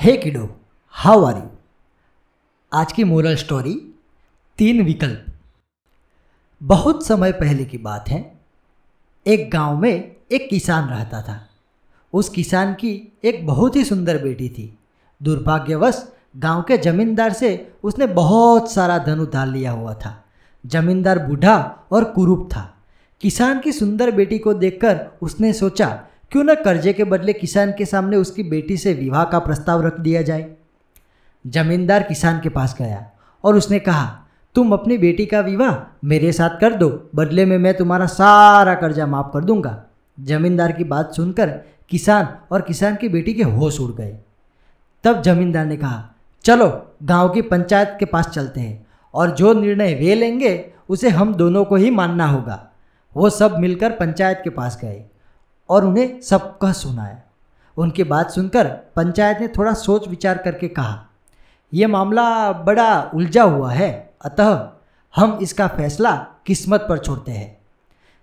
हे किडो how are you आज की मोरल स्टोरी तीन विकल्प। बहुत समय पहले की बात है। एक गाँव में एक किसान रहता था। उस किसान की एक बहुत ही सुंदर बेटी थी। दुर्भाग्यवश, गाँव के जमींदार से उसने बहुत सारा धन उधार लिया हुआ था। जमींदार बूढ़ा और कुरूप था। किसान की सुंदर बेटी को देखकर उसने सोचा क्यों न कर्जे के बदले किसान के सामने उसकी बेटी से विवाह का प्रस्ताव रख दिया जाए? जमींदार किसान के पास गया और उसने कहा, तुम अपनी बेटी का विवाह मेरे साथ कर दो, बदले में मैं तुम्हारा सारा कर्जा माफ़ कर दूँगा। जमींदार की बात सुनकर किसान और किसान की बेटी के होश उड़ गए। तब जमींदार ने कहा, चलो, गाँव की पंचायत के पास चलते हैं और जो निर्णय वे लेंगे, उसे हम दोनों को ही मानना होगा। वो सब मिलकर पंचायत के पास गए। और उन्हें सबका सुनाया। उनकी बात सुनकर पंचायत ने थोड़ा सोच विचार करके कहा यह मामला बड़ा उलझा हुआ है, अतः हम इसका फैसला किस्मत पर छोड़ते हैं।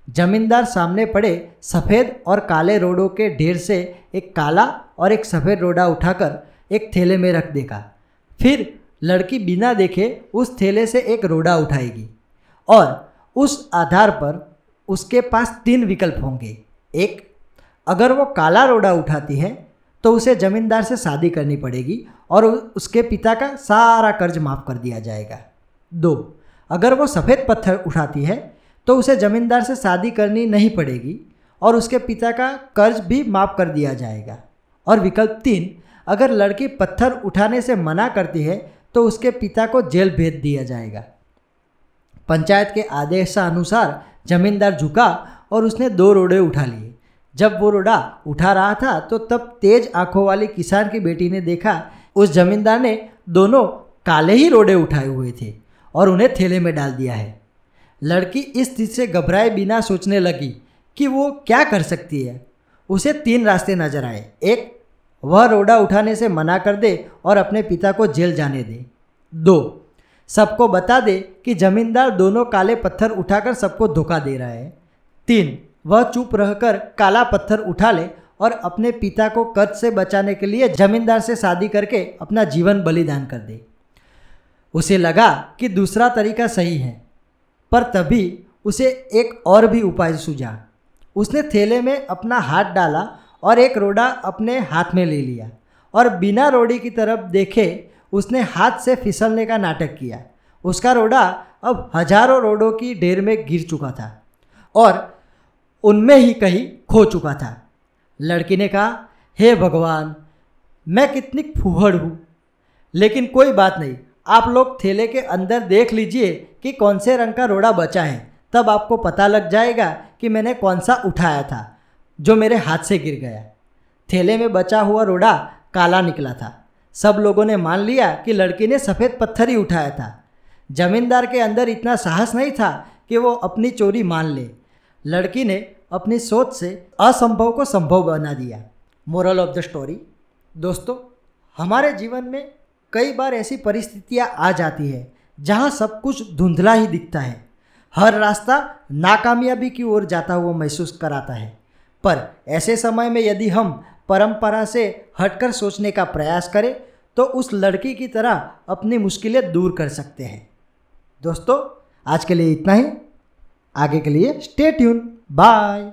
जमींदार सामने पड़े सफ़ेद और काले रोडों के ढेर से एक काला और एक सफ़ेद रोडा उठाकर एक थैले में रख देगा फिर लड़की बिना देखे उस थैले से एक रोडा उठाएगी और उस आधार पर उसके पास तीन विकल्प होंगे। एक अगर वो काला रोडा उठाती है तो उसे ज़मींदार से शादी करनी पड़ेगी और उसके पिता का सारा कर्ज माफ़ कर दिया जाएगा। दो, अगर वो सफ़ेद पत्थर उठाती है तो उसे ज़मींदार से शादी करनी नहीं पड़ेगी और उसके पिता का कर्ज भी माफ़ कर दिया जाएगा। और विकल्प तीन, अगर लड़की पत्थर उठाने से मना करती है तो उसके पिता को जेल भेज दिया जाएगा। पंचायत के आदेशानुसार जमींदार झुका और उसने दो रोडे उठा लिए। जब वो रोड़ा उठा रहा था तो तब तेज आँखों वाली किसान की बेटी ने देखा, उस जमींदार ने दोनों काले ही रोडे उठाए हुए थे और उन्हें थैले में डाल दिया है। लड़की इस चीज़ से घबराए बिना सोचने लगी कि वो क्या कर सकती है। उसे तीन रास्ते नज़र आए। एक, वह रोडा उठाने से मना कर दे और अपने पिता को जेल जाने दे। दो, सबको बता दे कि जमींदार दोनों काले पत्थर उठाकर सबको धोखा दे रहा है। तीन वह चुप रहकर काला पत्थर उठा ले और अपने पिता को कर्ज से बचाने के लिए जमींदार से शादी करके अपना जीवन बलिदान कर दे। उसे लगा कि दूसरा तरीका सही है, पर तभी उसे एक और भी उपाय सूझा। उसने थैले में अपना हाथ डाला और एक रोड़ा अपने हाथ में ले लिया और बिना रोड़ी की तरफ़ देखे उसने हाथ से फिसलने का नाटक किया। उसका रोड़ा अब हज़ारों रोडों की ढेर में गिर चुका था और उनमें ही कहीं खो चुका था। लड़की ने कहा, हे hey भगवान, मैं कितनी फूहड़ हूँ। लेकिन कोई बात नहीं, आप लोग थैले के अंदर देख लीजिए कि कौन से रंग का रोड़ा बचा है। तब आपको पता लग जाएगा कि मैंने कौन सा उठाया था, जो मेरे हाथ से गिर गया। थैले में बचा हुआ रोड़ा काला निकला था। सब लोगों ने मान लिया कि लड़की ने सफ़ेद पत्थर ही उठाया था। जमींदार के अंदर इतना साहस नहीं था कि वो अपनी चोरी मान ले। लड़की ने अपनी सोच से असंभव को संभव बना दिया। मोरल ऑफ़ द स्टोरी दोस्तों, हमारे जीवन में कई बार ऐसी परिस्थितियाँ आ जाती है, जहाँ सब कुछ धुंधला ही दिखता है। हर रास्ता नाकामयाबी की ओर जाता हुआ महसूस कराता है। पर ऐसे समय में यदि हम परंपरा से हटकर सोचने का प्रयास करें तो उस लड़की की तरह अपनी मुश्किलें दूर कर सकते हैं। दोस्तों, आज के लिए इतना ही। आगे के लिए स्टे ट्यून बाय